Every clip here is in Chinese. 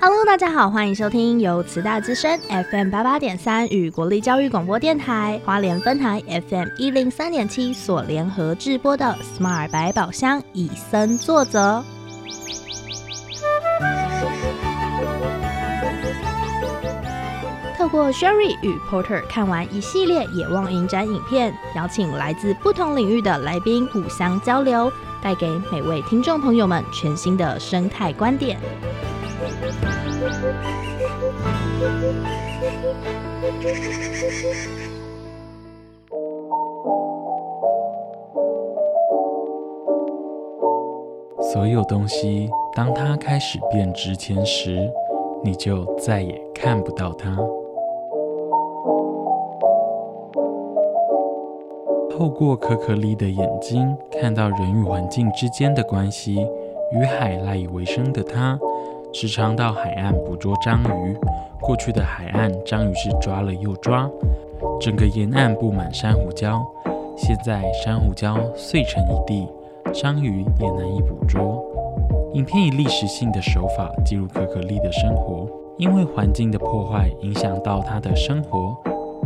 Hello，大家好，欢迎收听由慈大之声 FM 八八点三与国立教育广播电台花莲分台 FM 一零三点七所联合制播的 Smart 百宝箱，以身作则。透过 Sherry 与 Porter 看完一系列野望影展影片，邀请来自不同领域的来宾互相交流，带给每位听众朋友们全新的生态观点。所有东西，当它开始变值钱时，你就再也看不到它。透过可可丽的眼睛，看到人与环境之间的关系。与海赖以为生的他，时常到海岸捕捉章鱼。过去的海岸，章鱼是抓了又抓，整个沿岸布满珊瑚礁。现在珊瑚礁碎成一地，章鱼也难以捕捉。影片以历史性的手法记录可可丽的生活，因为环境的破坏影响到他的生活。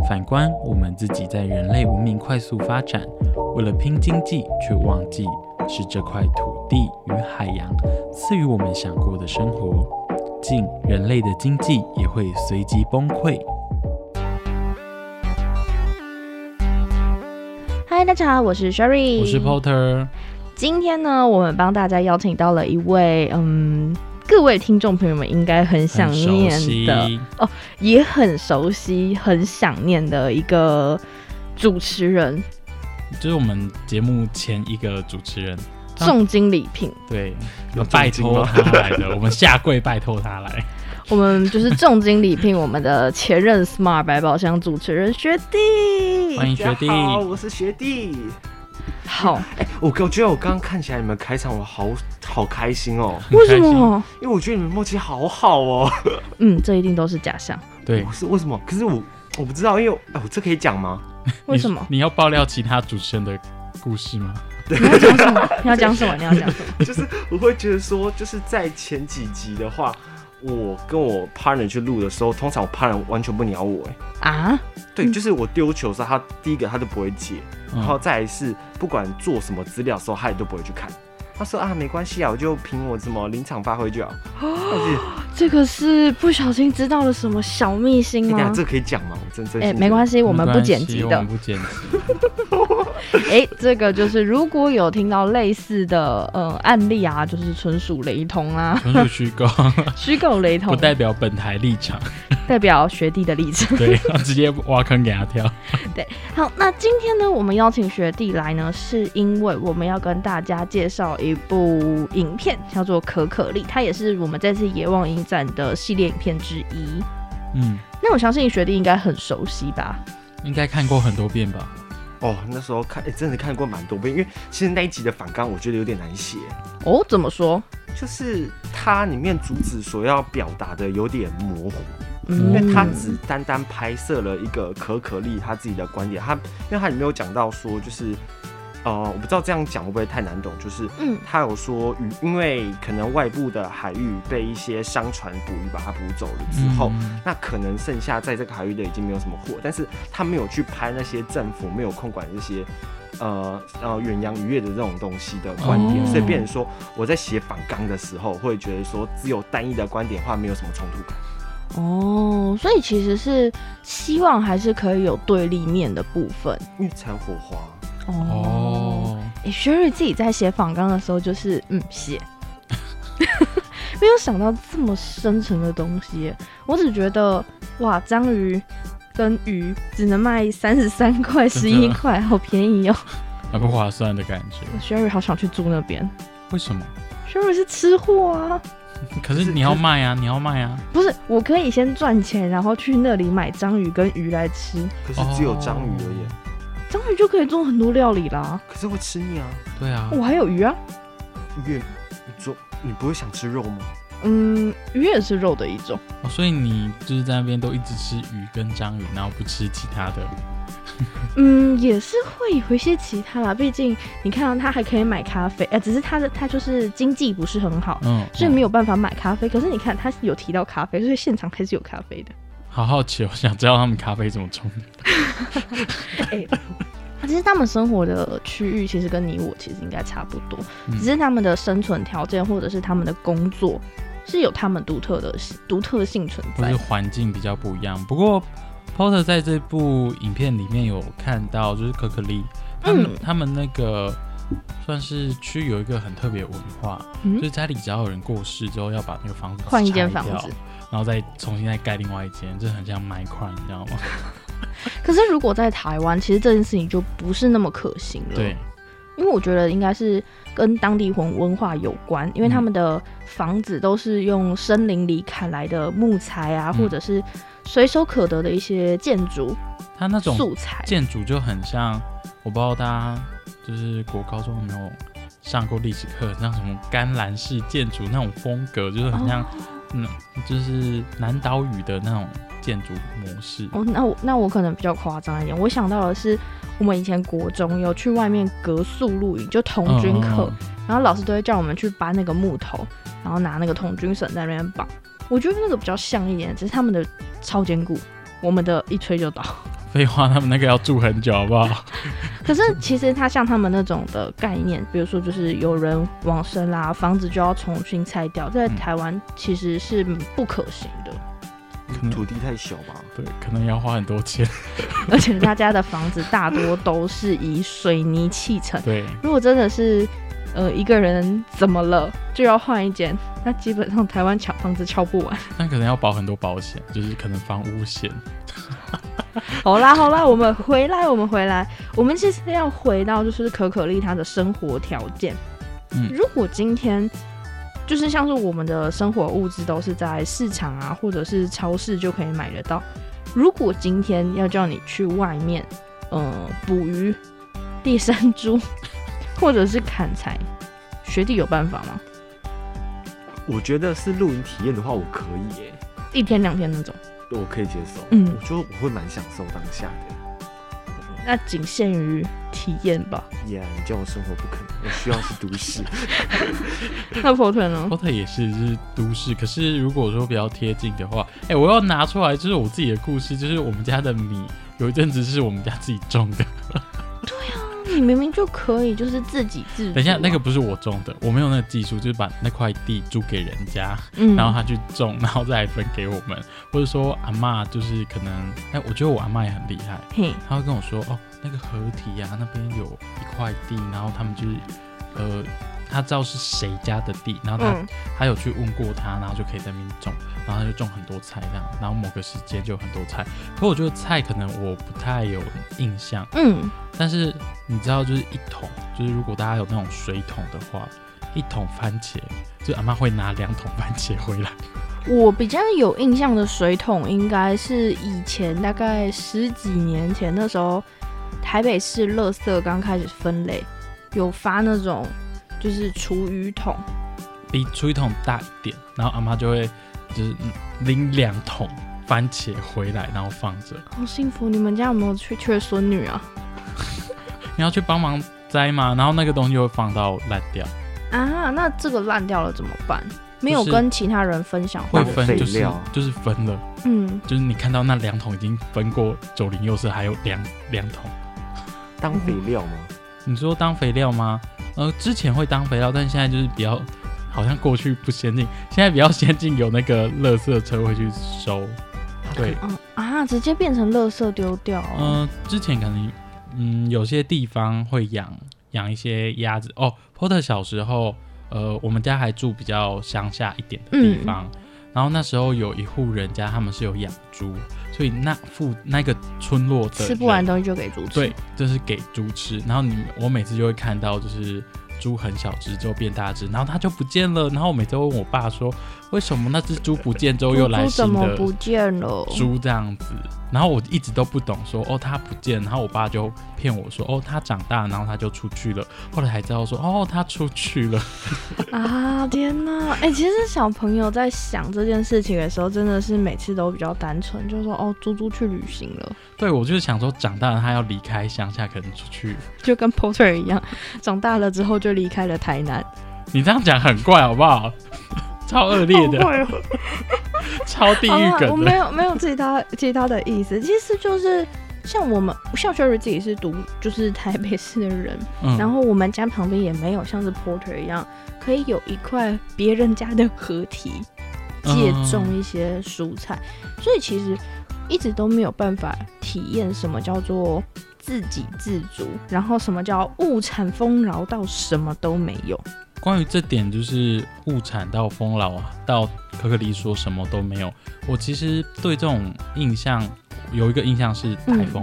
反观我们自己，在人类文明快速发展，为了拼经济，却忘记。是这块土地与海洋赐予我们想过的生活，竟人类的经济也会随即崩溃。嗨，大家好，我是 Sherry，我是 Porter。今天呢，我们帮大家邀请到了一位，嗯，各位听众朋友们应该很想念的哦，也很熟悉、很想念的一个主持人。就是我们节目前一个主持人，重金礼聘，对，有拜托他来的，我们下跪拜托他来。我们就是重金礼聘我们的前任 Smart 百宝箱主持人学弟，欢迎学弟，好，我是学弟。好，哎，我我觉得我刚刚看起来你们开场我好好开心哦，为什么？因为我觉得你们默契好好哦。嗯，这一定都是假象。对，是为什么？可是我我不知道，因为哎，我这可以讲吗？为什么你要爆料其他主持人的故事吗？你要讲什么？你要讲什么？你要讲什么？就是我会觉得说，就是在前几集的话，我跟我 partner 去录的时候，通常我 partner 完全不鸟我，哎啊，对，就是我丢球的时候，他第一个他都不会接，然后再是不管做什么资料的时候，他也都不会去看。他说啊，没关系啊，我就凭我怎么临场发挥就好。这个是不小心知道了什么小秘辛吗？这可以讲吗？我真真哎，没关系，我们不剪辑的，不剪辑。哎，这个就是如果有听到类似的呃案例啊，就是纯属雷同啊，纯属虚构，虚构雷同，不代表本台立场，代表学弟的立场。对，直接挖坑给他跳。对，好，那今天呢，我们邀请学弟来呢，是因为我们要跟大家介绍一部影片，叫做《可可丽》，它也是我们这次野望影展的系列影片之一。嗯，那我相信学弟应该很熟悉吧？应该看过很多遍吧？哦，那时候看，哎，真的看过蛮多遍，因为其实那一集的反纲我觉得有点难写。哦，怎么说？就是它里面主旨所要表达的有点模糊，因为它只单单拍摄了一个可可丽他自己的观点，他因为他里面有讲到说，就是。呃，我不知道这样讲会不会太难懂，就是，嗯，他有说鱼，因为可能外部的海域被一些商船捕鱼把它捕走了之后，那可能剩下在这个海域的已经没有什么货，但是他没有去拍那些政府没有控管这些，呃呃远洋渔业的这种东西的观点，所以变成说我在写反纲的时候会觉得说只有单一的观点话没有什么冲突感。哦，所以其实是希望还是可以有对立面的部分，欲产火花。哦，哎，Sherry 自己在写仿纲的时候，就是嗯写，没有想到这么深沉的东西。我只觉得哇，章鱼跟鱼只能卖三十三块、十一块，好便宜哦，很不划算的感觉。Sherry 好想去住那边，为什么？Sherry 是吃货啊，可是你要卖啊，你要卖啊。不是，我可以先赚钱，然后去那里买章鱼跟鱼来吃。可是只有章鱼而已。章鱼就可以做很多料理啦，可是会吃腻啊。对啊，我还有鱼啊。鱼，你做你不会想吃肉吗？嗯，鱼也是肉的一种。哦，所以你就是在那边都一直吃鱼跟章鱼，然后不吃其他的。嗯，也是会有一些其他啦。毕竟你看到他还可以买咖啡，哎，只是他的他就是经济不是很好，嗯，所以没有办法买咖啡。可是你看他有提到咖啡，所以现场还是有咖啡的。好好奇，我 想知道他们咖啡怎么冲的。哎，其实他们生活的区域其实跟你我其实应该差不多，只是他们的生存条件或者是他们的工作是有他们独特的独特性存在，是环境比较不一样。不过。Porter 在这部影片里面有看到，就是可可丽，他们他们那个算是区有一个很特别文化，就是家里只要有人过世之后，要把那个房子换一间房子，然后再重新再盖另外一间，这很像买块，你知道吗？可是如果在台湾，其实这件事情就不是那么可行了。对，因为我觉得应该是跟当地文文化有关，因为他们的房子都是用森林里砍来的木材啊，或者是。随手可得的一些建筑，它那种素材建筑就很像，我不知道大家就是国高中有没有上过历史课，像什么甘蓝式建筑那种风格，就是很像，嗯，就是南岛屿的那种建筑模式。哦，那我那我可能比较夸张一点，我想到的是我们以前国中有去外面隔宿露营，就童军课，然后老师都会叫我们去搬那个木头，然后拿那个童军绳在那边绑。我觉得那个比较像一点，只是他们的超坚固，我们的一吹就倒。废话，他们那个要住很久，好不好？可是其实他像他们那种的概念，比如说就是有人往生啦，房子就要重新拆掉，在台湾其实是不可行的。土地太小吧？对，可能要花很多钱。而且大家的房子大多都是以水泥砌成。对，如果真的是。呃，一个人怎么了就要换一间，那基本上台湾抢房子敲不完。那可能要保很多保险，就是可能房屋险。好啦好啦，我们回来，我们回来，我们其实要回到就是可可丽她的生活条件。嗯，如果今天就是像是我们的生活物资都是在市场啊，或者是超市就可以买得到。如果今天要叫你去外面，嗯，捕鱼、猎山猪。或者是砍柴，学弟有办法吗？我觉得是露营体验的话，我可以耶，一天两天那种，我可以接受。嗯，我觉得我会蛮享受当下的。那仅限于体验吧。Yeah，你叫我生活不可能，我需要是都市。那 Porter 呢？Porter 也是就是都市，可是如果说比较贴近的话，哎，我要拿出来就是我自己的故事，就是我们家的米有一阵子是我们家自己种的。明明就可以，就是自己自。等一下，那个不是我种的，我没有那个技术，就是把那块地租给人家，嗯，然后他去种，然后再分给我们。或者说阿妈就是可能，哎，我觉得我阿妈也很厉害，嘿，他会跟我说，哦，那个合体呀，那边有一块地，然后他们就是，呃。他知道是谁家的地，然后他他有去问过他，然后就可以在那边种，然后他就种很多菜这样，然后某个时间就有很多菜。可我觉得菜可能我不太有印象，嗯，但是你知道就是一桶，就是如果大家有那种水桶的话，一桶番茄，就阿妈会拿两桶番茄回来。我比较有印象的水桶应该是以前大概十几年前那时候，台北市垃圾刚开始分类，有发那种。就是厨余桶，比厨余桶大一点，然后阿妈就会就是拎两桶番茄回来，然后放着。好幸福！你们家有没有缺缺孙女啊？你要去帮忙摘吗？然后那个东西会放到烂掉啊？那这个烂掉了怎么办？没有跟其他人分享？会分就是就是分了，嗯，就是你看到那两桶已经分过九零幼色，还有两两桶当肥料吗？你说当肥料吗？呃，之前会当肥料，但现在就是比较，好像过去不先进，现在比较先进，有那个垃圾车会去收。对，啊，直接变成垃圾丢掉。嗯，之前可能，嗯，有些地方会养养一些鸭子。哦，Porter 小时候，呃，我们家还住比较乡下一点的地方。然后那时候有一户人家，他们是有养猪，所以那附那个村落的吃不完东西就给猪吃，对，就是给猪吃。然后你我每次就会看到，就是猪很小只之后变大只，然后它就不见了。然后我每次问我爸说，为什么那只猪不见之后又来新的？不见了？猪这样子，然后我一直都不懂说哦它不见，然后我爸就骗我说哦它长大，然后它就出去了，后来才知道说哦它出去了。啊天哪！哎、其实小朋友在想这件事情的时候，真的是每次都比较单纯，就是说哦猪猪去旅行了，对我就是想说长大了他要离开乡下，可能出去。就跟 Porter 一样，长大了之后就离开了台南。你这样讲很怪好不好？超恶劣的，超地狱好啦我没。有没有其他其他的意思，其实就是像我们像 Sherry 自己是读就是台北市的人，嗯然后我们家旁边也没有像是 Porter 一样，可以有一块别人家的河堤借种一些蔬菜，所以其实一直都没有办法体验什么叫做自给自足，然后什么叫物产丰饶到什么都没有。关于这点，就是物产到丰饶到可可梨说什么都没有。我其实对这种印象有一个印象是台风。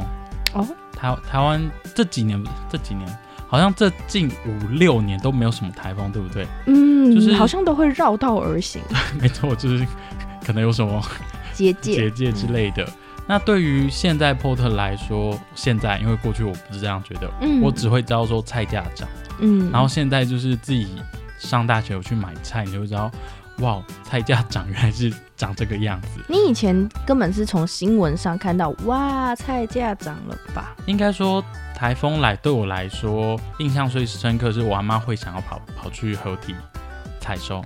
哦，台台湾这几年这几年好像这近五六年都没有什么台风，对不对？嗯，就是好像都会绕道而行，没错，就是可能有什么结界结界之类的。那对于现在 Porter 来说，现在因为过去我不是这样觉得，嗯我只会知道说菜价涨。嗯，然后现在就是自己上大学有去买菜，你就会知道，哇，菜价涨原来是长这个样子。你以前根本是从新闻上看到，哇，菜价涨了吧？应该说台风来对我来说印象最深刻，是我阿妈会想要跑跑去河堤采收，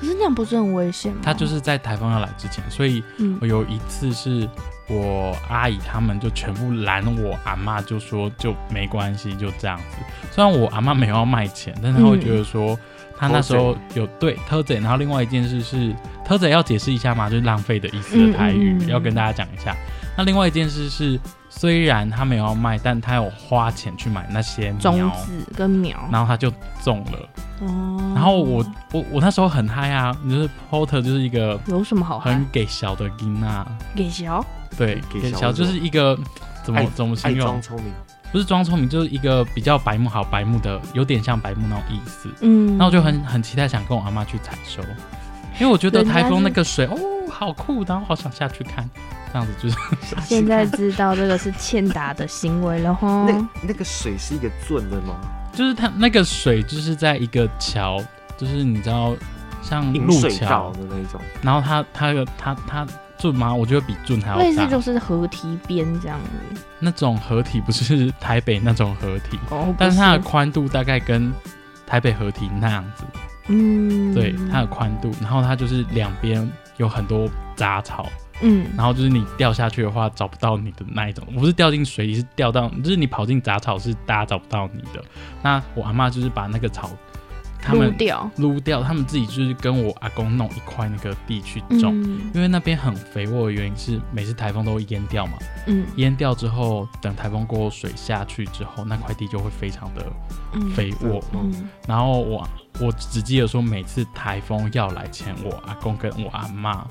可是那样不是很危险吗？他就是在台风要来之前，所以嗯我有一次是我阿姨他们就全部拦我阿妈，就说就没关系，就这样子。虽然我阿妈没有要卖钱，但是她会觉得说。她那时候有对偷贼，然后另外一件事是偷贼要解释一下嘛，就是浪费的意思的台语，嗯嗯嗯要跟大家讲一下。那另外一件事是，虽然他没有要卖，但他有花钱去买那些种苗，子跟苗，然后他就种了。哦，然后我我我那时候很嗨啊，就是 Porter 就是一个有什么好喊很？给小的音啊，给小？对，给小给小就是一个怎么怎么形容？装？聪明，不是装聪明，就是一个比较白目好白目的，有点像白目那种意思。嗯，那我就很很期待想跟我阿妈去采收，因为我觉得台风那个水哦好酷，然后好想下去看，这样子就是 现在知道这个是欠打的行为了哈。那那个水是一个圳的吗？就是它那个水就是在一个桥，就是你知道像引路桥，的那种，然后它它的它它圳吗？我觉得比圳还类要大。似就是河堤边这样子，那种河堤不是台北那种河堤，哦，但是它的不宽度大概跟台北河堤那样子，嗯，对它的宽度，然后它就是两边有很多杂草，嗯，然后就是你掉下去的话找不到你的那一种，不是掉进水里，是掉到，就是你跑进杂草是大家找不到你的。那我阿妈就是把那个草，他撸们掉，撸掉，他们自己就是跟我阿公弄一块那个地去种，嗯因为那边很肥沃的原因是每次台风都会淹掉嘛，嗯。淹掉之后，等台风过后水下去之后，那块地就会非常的嗯，肥沃。嗯。然后我我只记得说，每次台风要来前，我阿公跟我阿妈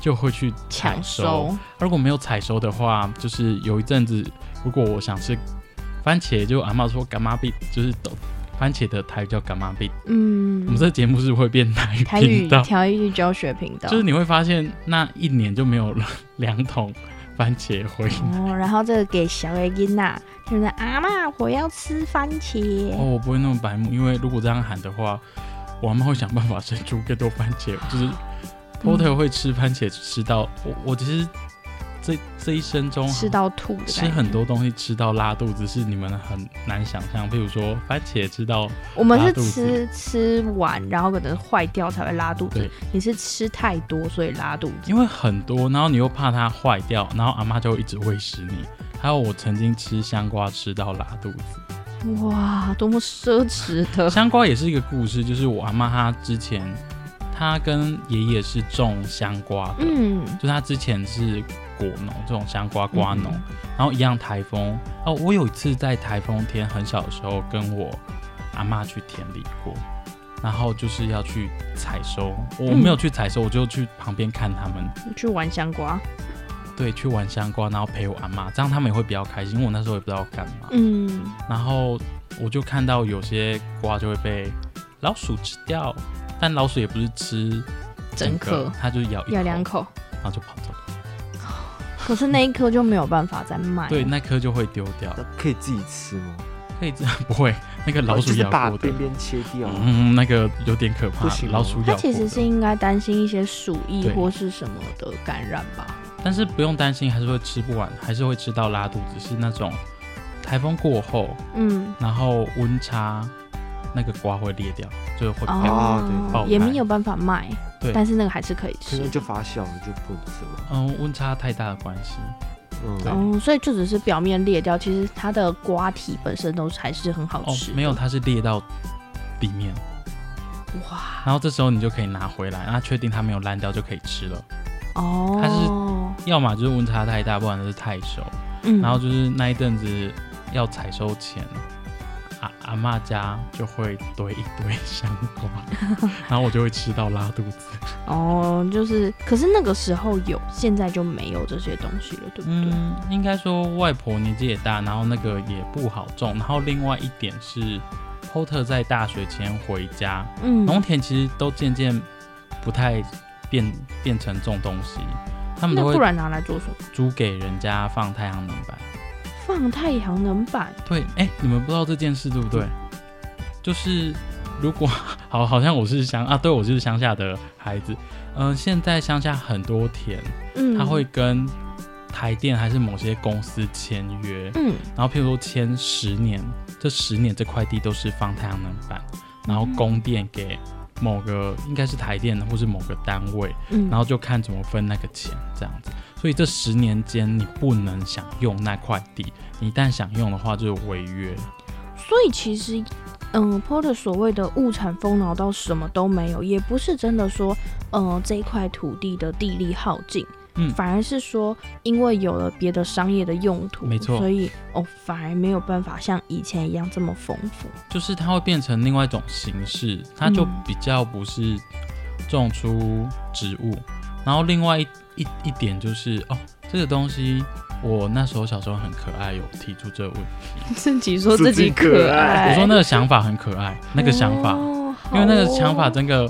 就会去采抢收。收，如果没有采收的话，就是有一阵子，如果我想吃番茄，就阿妈说干妈币，就是抖番茄的台语叫干妈币。嗯，我们这个节目是会变台语台语频道，台语教学频道，就是你会发现那一年就没有了两桶番茄灰。哦，然后这个给小 A 囡娜，就是阿妈，我要吃番茄。哦，我不会那么白目，因为如果这样喊的话，我阿妈会想办法生出更多番茄。就是嗯 Porter 会吃番茄吃到我，我其实这这一生中吃到吐的吃很多东西吃到拉肚子是你们很难想象，譬如说番茄吃到我们是吃吃完，然后可能坏掉才会拉肚子。你是吃太多，所以拉肚子。因为很多，然后你又怕它坏掉，然后阿妈就会一直喂食你。还有我曾经吃香瓜吃到拉肚子，哇，多么奢侈的！香瓜也是一个故事，就是我阿妈她之前她跟爷爷是种香瓜的，嗯，就他之前是果农，这种香瓜瓜农，嗯然后一样台风哦。我有一次在台风天很小的时候，跟我阿妈去田里过，然后就是要去采收，我没有去采收，我就去旁边看他们，去玩香瓜。对，去玩香瓜，然后陪我阿妈，这样他们也会比较开心，因为我那时候也不知道干嘛。嗯，然后我就看到有些瓜就会被老鼠吃掉，但老鼠也不是吃整颗，它就咬一咬两口。然后就跑走了。可是那一颗就没有办法再卖。对，那颗就会丢掉。可以自己吃吗？可以这样不会，那个老鼠咬过的把边，边切掉。嗯，那个有点可怕老鼠咬过它其实是的。应该担心一些鼠疫或是什么的感染吧？但是不用担心，还是会吃不完，还是会吃到拉肚子，是那种台风过后，嗯，然后温差那个瓜会裂掉，就会哦。对爆开也没有办法卖，对但是那个还是可以吃可能。就发酵了，就不能吃了。嗯，温差太大的关系。嗯，哦，所以就只是表面裂掉，其实它的瓜体本身都还是很好哦吃。，没有，它是裂到里面，哇，然后这时候你就可以拿回来，然后确定它没有烂掉就可以吃了。哦，它是要么就是温差太大，不然就是太熟。嗯，然后就是那一阵子要采收前，阿阿嬷家就会堆一堆香瓜，然后我就会吃到拉肚子。哦，就是，可是那个时候有，现在就没有这些东西了，对不对？嗯，应该说外婆年纪也大，然后那个也不好种。然后另外一点是，Porter 在大学前回家，嗯，农田其实都渐渐不太变变成种东西，他们都会那不然拿来做什么？租给人家放太阳能板。放太阳能板。对，哎、你们不知道这件事对不对？就是如果 好，好像我是乡啊，对我就是乡下的孩子。嗯、现在乡下很多田，嗯，他会跟台电还是某些公司签约，嗯，然后譬如说签十年，这十年这块地都是放太阳能板，然后供电给某个应该是台电或是某个单位，嗯，然后就看怎么分那个钱这样子。所以这十年间你不能想用那块地，你一旦想用的话就是违约。所以其实，嗯，Porter 所谓的物产丰饶到什么都没有，也不是真的说，呃，这一块土地的地力耗尽，嗯反而是说，因为有了别的商业的用途，没错所以哦，反而没有办法像以前一样这么丰富。就是它会变成另外一种形式，它就嗯比较不是种出植物。然后另外一一一点就是哦，这个东西我那时候小时候很可爱，有提出这个问题。自己说自己可爱我说那个想法很可爱，那个想法，哦因为那个想法真的，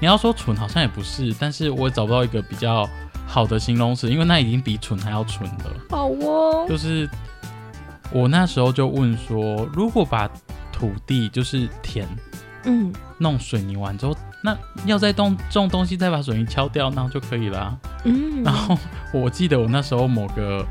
你要说蠢好像也不是，但是我也找不到一个比较好的形容词，因为那已经比蠢还要蠢了。好哦，就是我那时候就问说，如果把土地就是田嗯，弄水泥完之后，那要再种种东西，再把水泥敲掉，那就可以啦。嗯，然后我记得我那时候某个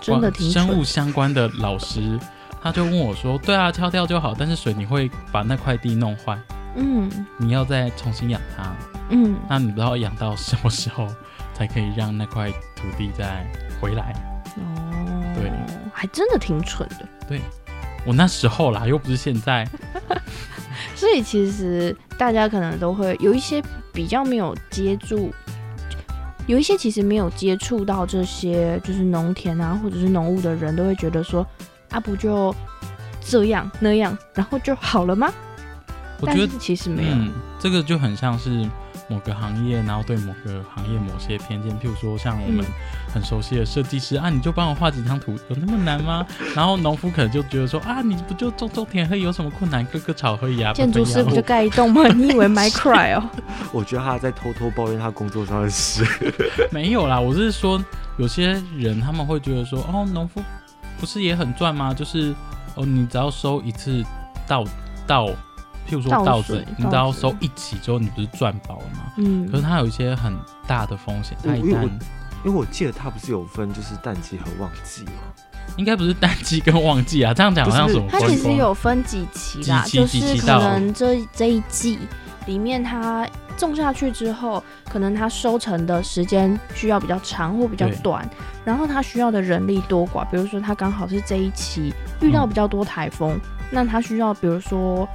真的挺生物相关的老师，他就问我说：“对啊，敲掉就好，但是水泥会把那块地弄坏，嗯。你要再重新养它。嗯，那你不知道养到什么时候才可以让那块土地再回来？哦，对，还真的挺蠢的。对我那时候啦，又不是现在。所以其实大家可能都会有一些比较没有接触，有一些其实没有接触到这些就是农田啊或者是农务的人，都会觉得说啊不就这样那样，然后就好了吗？我觉得，其实没有，嗯，这个就很像是某个行业，然后对某个行业某些偏见，譬如说像我们嗯很熟悉的设计师、啊，你就帮我画几张图，有那么难吗？然后农夫可能就觉得说啊，你不就种种田黑，有什么困难？割割草而已啊。建筑师不就盖一栋吗？你以为 My Cry 哦？我觉得他在偷偷抱怨他工作上的事。没有啦，我是说有些人他们会觉得说，哦，农夫不是也很赚吗？就是哦，你只要收一次稻稻，譬如说稻稻子水，你只要收一起之后，你不是赚饱了吗？嗯。可是它有一些很大的风险，它一旦我因为我因为我记得它不是有分就是淡季和旺季吗？应该不是淡季跟旺季啊，这样讲好像不是什么它其实有分几期啦，几期就是可几期到能这这一季里面它种下去之后，可能它收成的时间需要比较长或比较短，然后它需要的人力多寡，比如说它刚好是这一期遇到嗯。比较多台风，那它需要比如说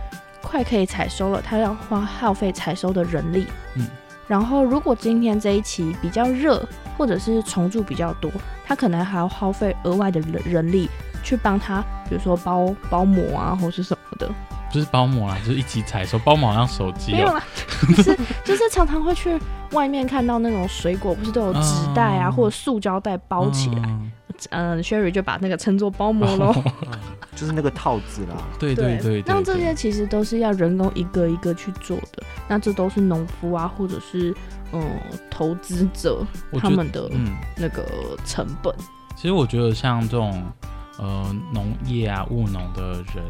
快可以采收了，它要花耗费采收的人力，嗯。然后，如果今天这一期比较热，或者是虫蛀比较多，它可能还要耗费额外的人人力去帮它，比如说包包膜啊，或是什么的。不是包膜啦，就是一起采收，包膜好像手机哦、没有啦，就是就是常常会去外面看到那种水果，不是都有纸袋啊，嗯或者塑胶袋包起来。嗯嗯、s h e r r y 就把那个称作包膜喽。就是那个套子啦。对对对，那这些其实都是要人工一个一个去做的，那这都是农夫啊，或者是嗯投资者他们的那个成本。其实我觉得像这种呃农业啊务农的人，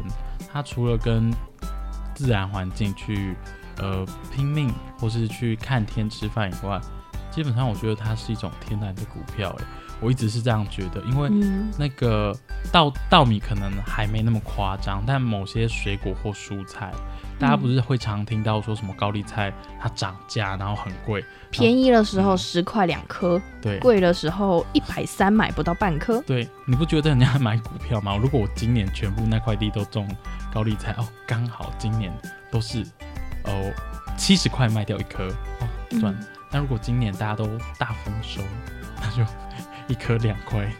他除了跟自然环境去呃拼命，或是去看天吃饭以外，基本上我觉得它是一种天然的股票。哎，我一直是这样觉得，因为那个稻稻米可能还没那么夸张，但某些水果或蔬菜，大家不是会常听到说什么高丽菜它涨价，然后很贵，便宜的时候十块两颗，对，贵的时候一百三买不到半颗。对，你不觉得人家买股票吗？如果我今年全部那块地都种高丽菜，哦，刚好今年都是哦七十块卖掉一颗，哦赚。但如果今年大家都大丰收，那就一颗两块，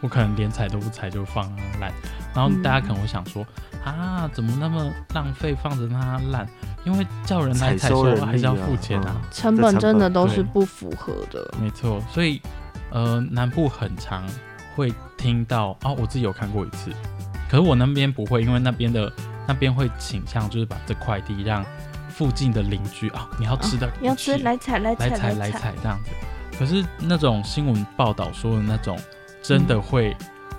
我可能连采都不采就放烂。然后大家可能会想说啊，怎么那么浪费，放着它烂？因为叫人来采收还是要付钱啊，成本真的都是不符合的。没错，所以呃，南部很长会听到啊，我自己有看过一次，可是我那边不会，因为那边的那边会倾向就是把这块地让。附近的邻居啊，你要吃的，你要吃来采来采来采来采这样子。可是那种新闻报道说的那种，真的会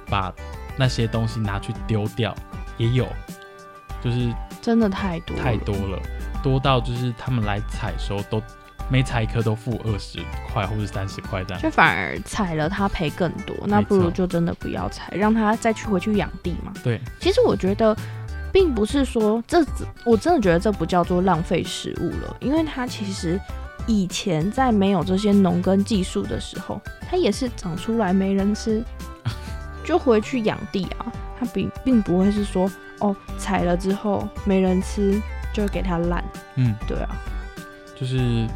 把那些东西拿去丢掉，也有，就是真的太多太多了，多到就是他们来采收都每采一颗都付二十块或者三十块这样，就反而采了他赔更多，那不如就真的不要采，让他再去回去养地嘛。对，其实我觉得。并不是说这，我真的觉得这不叫做浪费食物了，因为它其实以前在没有这些农耕技术的时候，它也是长出来没人吃，就回去养地啊。它并并不会是说哦，采了之后没人吃就给它烂。嗯，对啊，就是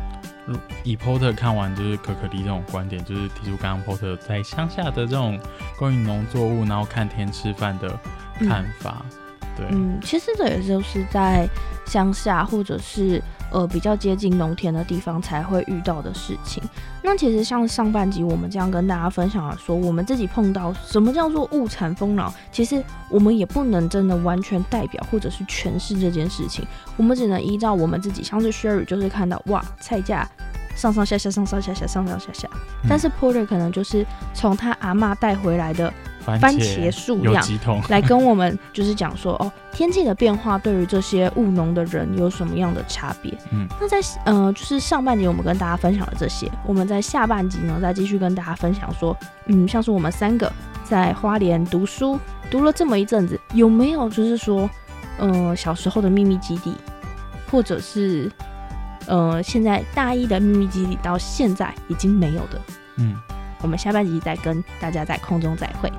以 Porter 看完就是可可梨这种观点，就是提出刚刚 Porter 在乡下的这种关于农作物然后看天吃饭的看法。对嗯，其实这也就是在乡下或者是呃比较接近农田的地方才会遇到的事情。那其实像上半集我们这样跟大家分享了，说我们自己碰到什么叫做物产丰饶，其实我们也不能真的完全代表或者是诠释这件事情，我们只能依照我们自己，像是 Sherry 就是看到哇菜价上上下下上上下下上上下下，但是 Porter 可能就是从他阿妈带回来的。番茄数量来跟我们就是讲说哦，天气的变化对于这些务农的人有什么样的差别？嗯，那在呃就是上半集我们跟大家分享了这些，我们在下半集呢再继续跟大家分享说，嗯，像是我们三个在花莲读书读了这么一阵子，有没有就是说，呃小时候的秘密基地，或者是呃现在大一的秘密基地到现在已经没有的？嗯，我们下半集再跟大家在空中再会。